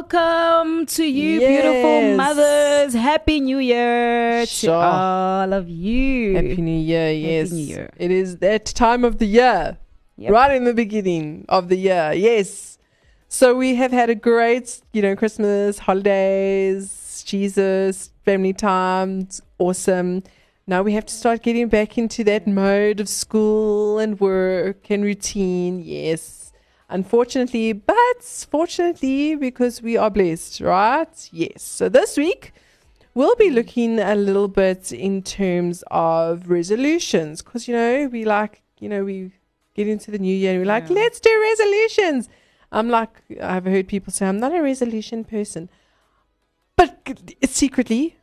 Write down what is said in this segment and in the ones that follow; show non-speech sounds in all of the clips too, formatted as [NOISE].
welcome to you, beautiful mothers. Happy New Year to all of you. Happy New Year, yes. New Year. It is that time of the year, Yep. right in the beginning of the year, yes. So we have had a great, you know, Christmas, holidays, Jesus, family times, awesome. Now we have to start getting back into that mode of school and work and routine, yes. Unfortunately, but fortunately, because we are blessed, right? Yes. So this week, We'll be looking a little bit in terms of resolutions because, you know, we like, you know, we get into the new year and we're like, Yeah. let's do resolutions. I'm like, I've heard people say, I'm not a resolution person. But secretly,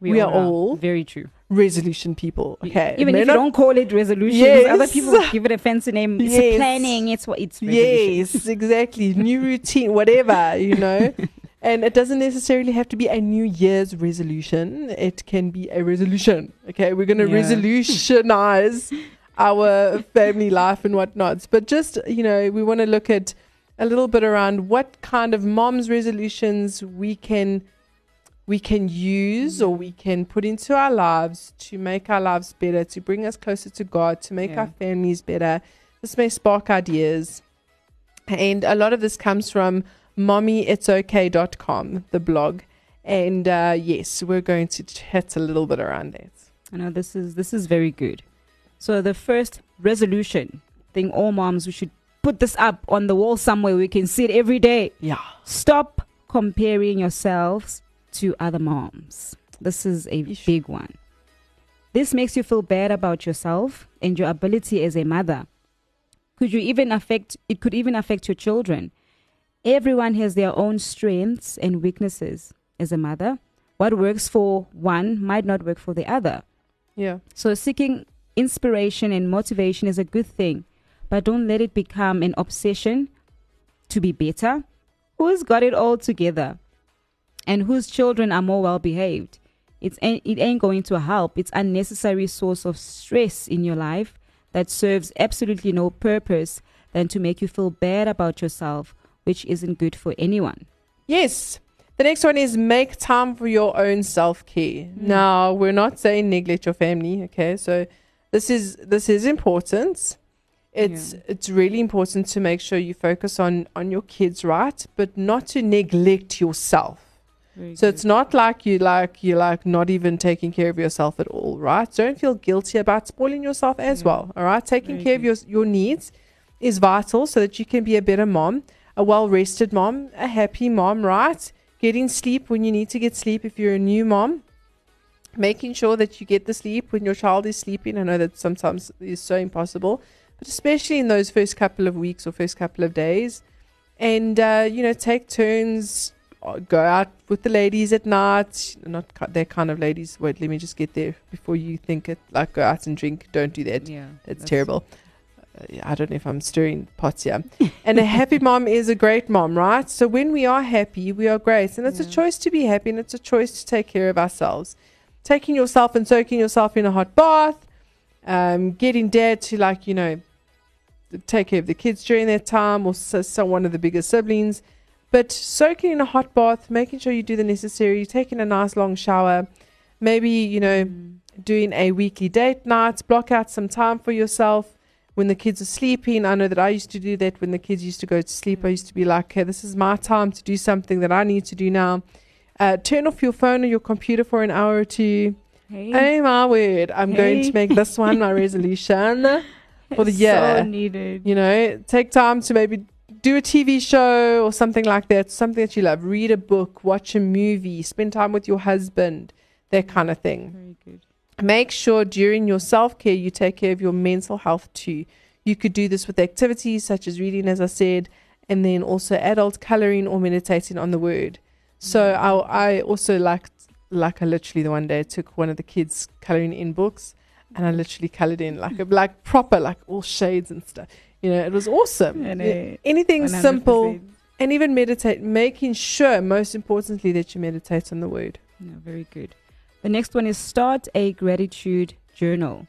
we are all very true. Resolution people. Okay. Even if you don't call it resolution, Yes. other people give it a fancy name. It's Yes. planning. It's what it's. resolution. Yes, exactly. New [LAUGHS] routine, whatever, you know. and it doesn't necessarily have to be a New Year's resolution. It can be a resolution. Okay, we're going to Yeah. resolutionize our family life and whatnots. But just, you know, we want to look at a little bit around what kind of mom's resolutions we can we can use or we can put into our lives to make our lives better, to bring us closer to God, to make Yeah. our families better. This may spark ideas. And a lot of this comes from mommyitsokay.com, the blog. And uh, yes, we're going to chat a little bit around that. I know this is this is very good. So the first resolution thing, all moms, we should put this up on the wall somewhere. We can see it every day. Yeah. Stop comparing yourselves to other moms. This is a Ish. big one. This makes you feel bad about yourself and your ability as a mother. Could you even affect it could even affect your children. Everyone has their own strengths and weaknesses as a mother. What works for one might not work for the other. Yeah. So seeking inspiration and motivation is a good thing, but don't let it become an obsession to be better. Who's got it all together? And whose children are more well behaved? It's it ain't going to help. It's unnecessary source of stress in your life that serves absolutely no purpose than to make you feel bad about yourself, which isn't good for anyone. Yes. The next one is make time for your own self care. Hmm. Now, we're not saying neglect your family, okay? So this is this is important. It's Yeah. it's really important to make sure you focus on on your kids, right? But not to neglect yourself. So it's not like you like you like not even taking care of yourself at all, right? Don't feel guilty about spoiling yourself as Yeah. well. All right, taking Very care of your your needs is vital so that you can be a better mom, a well rested mom, a happy mom, right? Getting sleep when you need to get sleep if you're a new mom. Making sure that you get the sleep when your child is sleeping. I know that sometimes is so impossible, but especially in those first couple of weeks or first couple of days. And uh, you know, take turns go out with the ladies at night. Not that kind of ladies. Wait, let me just get there before you think it. Like go out and drink. Don't do that. yeah, that's terrible. Uh, I don't know if I'm stirring pots here. [LAUGHS] and a happy mom is a great mom, right? So when we are happy, we are great. And it's a choice to be happy and it's a choice to take care of ourselves. Taking yourself and soaking yourself in a hot bath, um, getting dad to, like, you know, take care of the kids during that time or so, so one of the bigger siblings. But soaking in a hot bath, making sure you do the necessary, taking a nice long shower, maybe, you know, Mm. doing a weekly date night, block out some time for yourself when the kids are sleeping. I know that I used to do that when the kids used to go to sleep. I used to be like, okay, this is my time to do something that I need to do now. Uh, turn off your phone or your computer for an hour or two. Hey, Oh my word, I'm going to make this one my [LAUGHS] resolution. for the year. So needed. You know, take time to maybe do a TV show or something like that, something that you love. Read a book, watch a movie, spend time with your husband, that kind of thing Very good. make sure during your self care you take care of your mental health too. You could do this with activities such as reading, as I said, and then also adult coloring or meditating on the word. So mm. I, I also liked, like I literally the one day took one of the kids coloring in books, and I mm. literally colored in like a like proper like all shades and stuff. You know, it was awesome. Yeah, Anything 100%. simple, and even meditate, making sure most importantly that you meditate on the word. Yeah, very good. The next one is start a gratitude journal.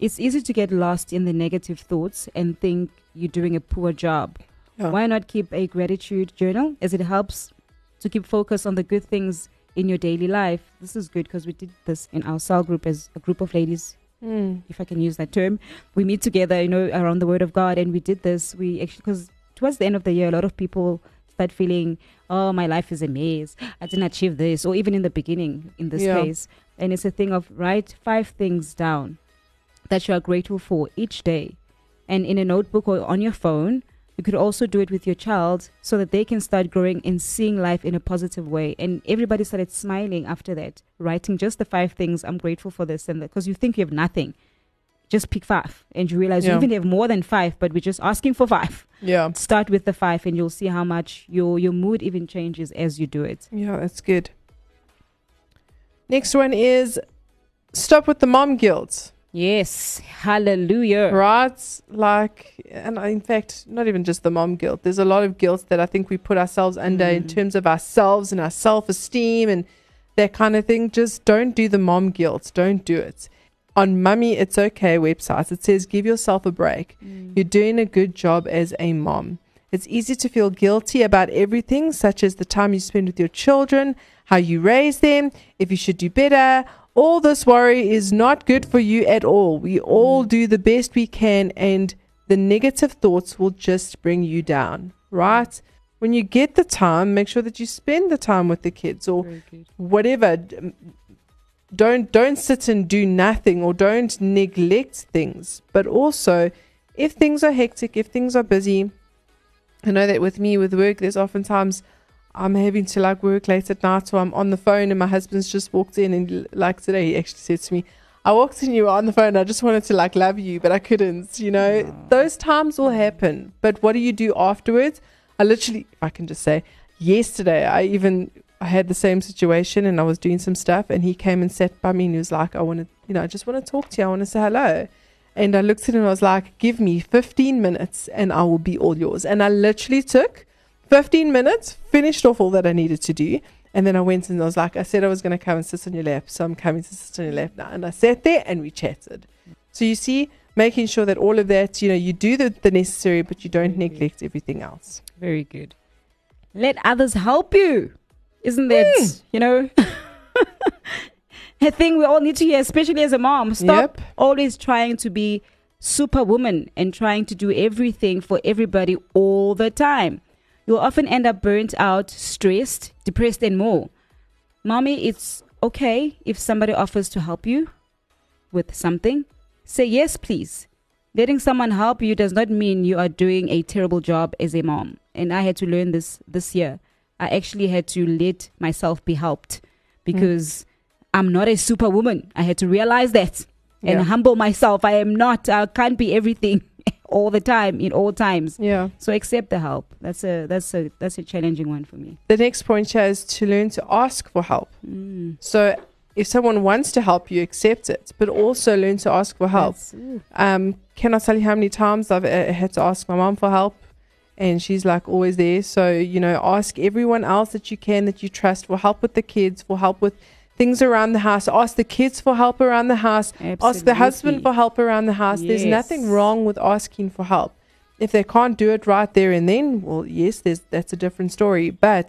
It's easy to get lost in the negative thoughts and think you're doing a poor job. Yeah. Why not keep a gratitude journal as it helps to keep focus on the good things in your daily life? This is good because we did this in our cell group as a group of ladies Mm. if I can use that term. We meet together, you know, around the Word of God, and we did this. We actually, because towards the end of the year, a lot of people start feeling, oh, my life is a mess. I didn't achieve this, or even in the beginning in this Yeah. phase. And it's a thing of write five things down that you are grateful for each day, and in a notebook or on your phone. You could also do it with your child so that they can start growing and seeing life in a positive way. And everybody started smiling after that, writing just the five things I'm grateful for this and that. Because you think you have nothing, just pick five. And you realize Yeah. you even have more than five, but we're just asking for five. Yeah. Start with the five, and you'll see how much your, your mood even changes as you do it. Yeah, that's good. Next one is stop with the mom guilt. Yes, hallelujah. Right? Like, and in fact, not even just the mom guilt. There's a lot of guilt that I think we put ourselves under in Mm. terms of ourselves and our self esteem and that kind of thing. Just don't do the mom guilt. Don't do it. On Mummy It's Okay website, it says give yourself a break. You're doing a good job as a mom. It's easy to feel guilty about everything, such as the time you spend with your children, how you raise them, if you should do better. All this worry is not good for you at all. We all mm. do the best we can, and the negative thoughts will just bring you down, right? When you get the time, make sure that you spend the time with the kids or whatever don't don't sit and do nothing or don't neglect things but also if things are hectic if things are busy i know that with me with work there's oftentimes i'm having to like work late at night or i'm on the phone and my husband's just walked in and like today he actually said to me i walked in you were on the phone i just wanted to like love you but i couldn't you know those times will happen but what do you do afterwards i literally i can just say yesterday i even I had the same situation and I was doing some stuff and he came and sat by me and he was like, I want to, you know, I just want to talk to you. I want to say hello. And I looked at him and I was like, give me 15 minutes and I will be all yours. And I literally took 15 minutes, finished off all that I needed to do. And then I went and I was like, I said I was going to come and sit on your lap. So I'm coming to sit on your lap now. And I sat there and we chatted. So you see, making sure that all of that, you know, you do the, the necessary, but you don't Very good. neglect everything else. Very good. Let others help you. Isn't that, Hmm. you know, [LAUGHS] a thing we all need to hear, especially as a mom? Stop Yep. always trying to be superwoman and trying to do everything for everybody all the time. You'll often end up burnt out, stressed, depressed, and more. Mommy, it's okay if somebody offers to help you with something. Say yes, please. Letting someone help you does not mean you are doing a terrible job as a mom. And I had to learn this this year. I actually had to let myself be helped hmm. because I'm not a superwoman. I had to realize that and Yeah. humble myself. I am not, I can't be everything [LAUGHS] all the time in all times. Yeah. So accept the help. That's a that's a that's a challenging one for me. The next point here is to learn to ask for help. Mm. So if someone wants to help you, accept it, but also learn to ask for help. Um, cannot tell you how many times I've uh, had to ask my mom for help, and she's like always there. So you know, ask everyone else that you can that you trust for help with the kids, for help with things around the house. Ask the kids for help around the house. Ask the husband for help around the house. There's nothing wrong with asking for help. If they can't do it right there and then, well, yes, there's that's a different story. But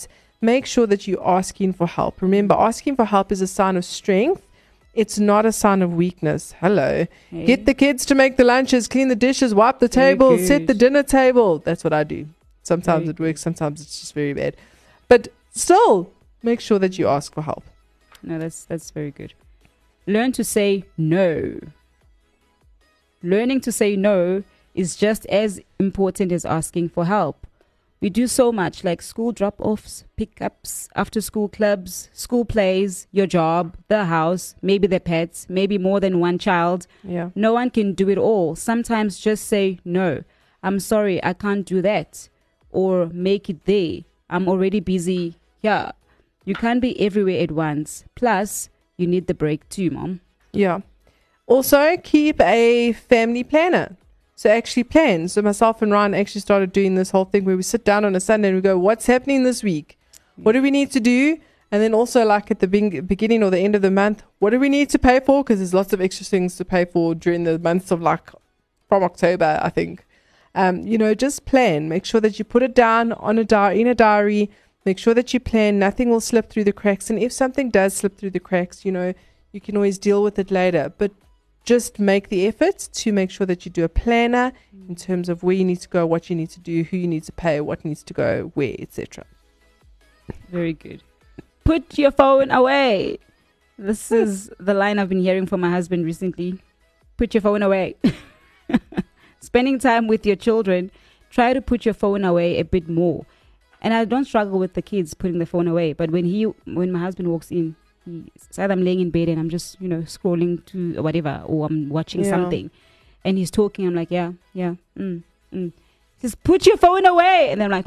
make sure that you're asking for help. Remember, asking for help is a sign of strength. It's not a sign of weakness. Hello. Hey. Get the kids to make the lunches, clean the dishes, wipe the table, set the dinner table. That's what I do. Sometimes Very it works, sometimes it's just very bad. But still, make sure that you ask for help. No, that's that's very good. Learn to say no. Learning to say no is just as important as asking for help. We do so much like school drop offs, pickups, after school clubs, school plays, your job, the house, maybe the pets, maybe more than one child. Yeah. No one can do it all. Sometimes just say, no, I'm sorry, I can't do that. Or make it there. I'm already busy here. You can't be everywhere at once. Plus, you need the break too, mom. Yeah. Also, keep a family planner. So actually plan. So myself and Ryan actually started doing this whole thing where we sit down on a Sunday and we go, "What's happening this week? What do we need to do?" And then also, like at the beginning or the end of the month, what do we need to pay for? Because there's lots of extra things to pay for during the months of like from October, I think. Um, you know, just plan. Make sure that you put it down on a diary in a diary. Make sure that you plan. Nothing will slip through the cracks. And if something does slip through the cracks, you know, you can always deal with it later. But just make the effort to make sure that you do a planner mm. in terms of where you need to go, what you need to do, who you need to pay, what needs to go, where, etc. Very good. Put your phone away. This hmm. is the line I've been hearing from my husband recently. Put your phone away. [LAUGHS] Spending time with your children, try to put your phone away a bit more. And I don't struggle with the kids putting the phone away, but when he when my husband walks in, he said I'm laying in bed and I'm just, you know, scrolling to whatever or I'm watching Yeah. something. And he's talking, I'm like, Yeah, yeah, mm, mm. He says, Put your phone away and I'm like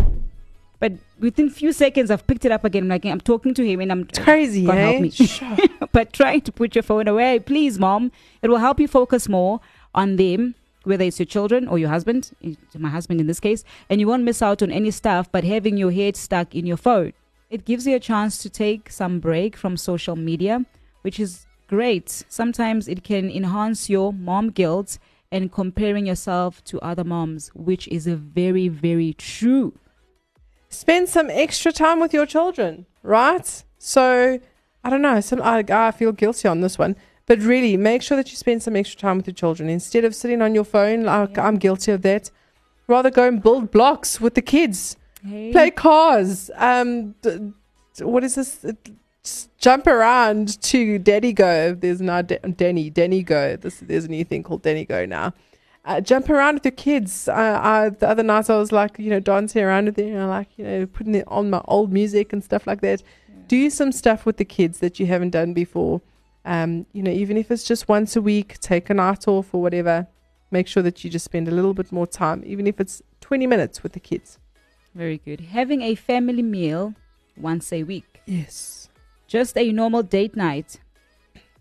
but within few seconds I've picked it up again. I'm like I'm talking to him and I'm It's crazy, God eh? help me. Sure. [LAUGHS] but trying to put your phone away, please, mom. It will help you focus more on them, whether it's your children or your husband, my husband in this case, and you won't miss out on any stuff. But having your head stuck in your phone, it gives you a chance to take some break from social media, which is great. Sometimes it can enhance your mom guilt and comparing yourself to other moms, which is a very, very true. Spend some extra time with your children, right? So, I don't know. Some I, I feel guilty on this one, but really, make sure that you spend some extra time with your children instead of sitting on your phone. Like Yeah. I'm guilty of that. Rather go and build blocks with the kids. Hey. play cars. Um, d- d- what is this? Uh, just jump around to Daddy Go. There's now D- Danny Danny Go. This there's a new thing called Danny Go now. Uh, jump around with your kids. Uh, I, the other night I was like, you know, dancing around with them, and I like, you know, putting it on my old music and stuff like that. Do some stuff with the kids that you haven't done before. Um, you know, even if it's just once a week, take a night off or whatever. Make sure that you just spend a little bit more time, even if it's 20 minutes with the kids. Very good. Having a family meal once a week. Yes. Just a normal date night.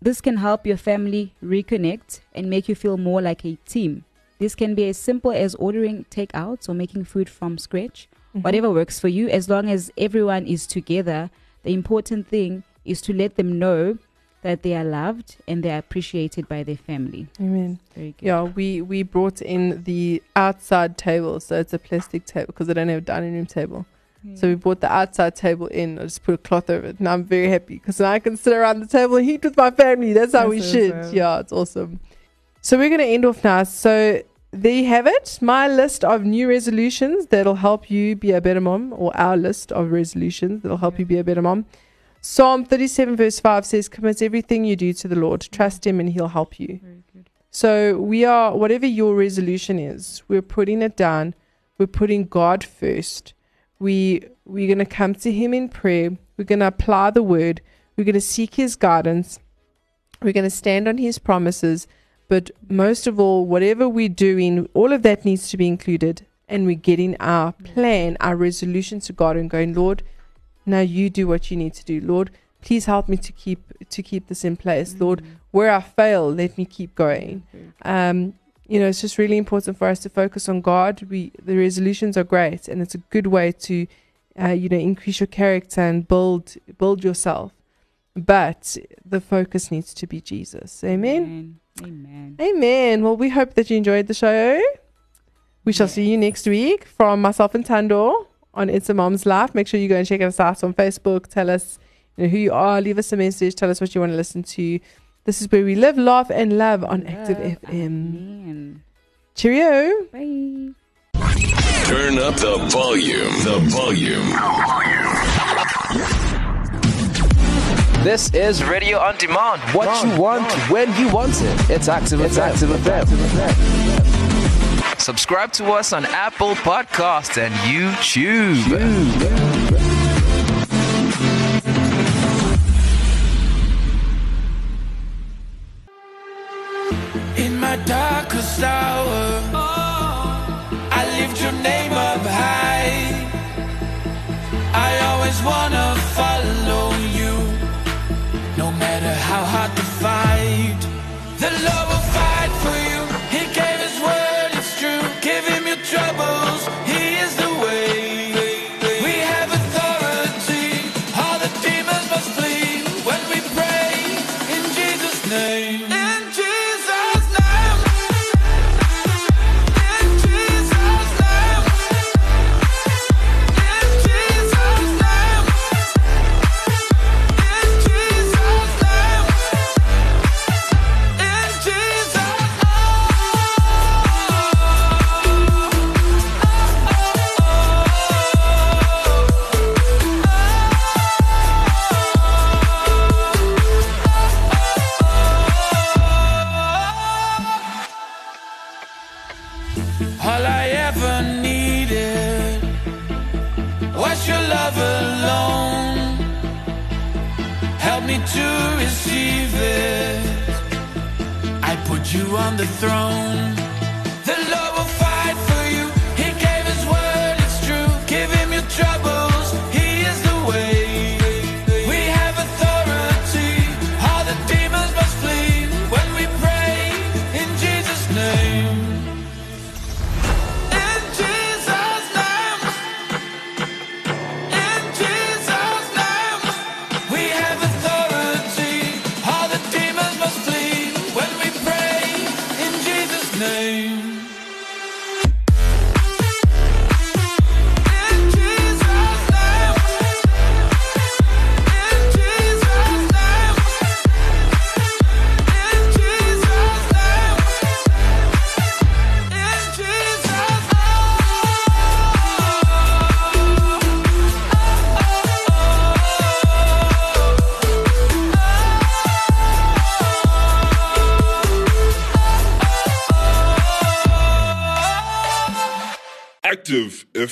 This can help your family reconnect and make you feel more like a team. This can be as simple as ordering takeouts or making food from scratch, Mm-hmm. whatever works for you, as long as everyone is together. The important thing is to let them know that they are loved and they are appreciated by their family. Amen. Very good. Yeah, we we brought in the outside table, so it's a plastic table because I don't have a dining room table. So we brought the outside table in. I just put a cloth over it, and I'm very happy because now I can sit around the table and eat with my family. That's how we That's should. awesome. Yeah, it's awesome. So we're gonna end off now. So there you have it. My list of new resolutions that'll help you be a better mom, or our list of resolutions that'll help you be a better mom. Psalm 37 verse 5 says, Commit everything you do to the Lord. Trust Him and He'll help you. Very good. So we are, whatever your resolution is, we're putting it down. We're putting God first. We we're gonna come to Him in prayer. We're gonna apply the Word. We're gonna seek His guidance. We're gonna stand on His promises. But most of all, whatever we're doing, all of that needs to be included. And we're getting our plan, our resolution to God, and going, Lord, now you do what you need to do. Lord, please help me to keep to keep this in place. Lord, Mm. where I fail, let me keep going um, you know, it's just really important for us to focus on God. We the resolutions are great, and it's a good way to, uh, you know, increase your character and build build yourself. But the focus needs to be Jesus. Amen. Amen. Amen. Well, we hope that you enjoyed the show. We shall see you next week from myself and Tandor on It's a Mom's Life. Make sure you go and check us out on Facebook. Tell us you know, who you are. Leave us a message. Tell us what you want to listen to. This is where we live, laugh, and love on Active FM. Amen. Cheerio. Bye. Turn up the volume. The volume. This is Radio On Demand. What you want, when you want it. It's Active it's Active FM. Subscribe to us on Apple Podcast and YouTube. In my darkest hour, I lift your name up high. I always wanna follow you, no matter how hard the fight. The Lord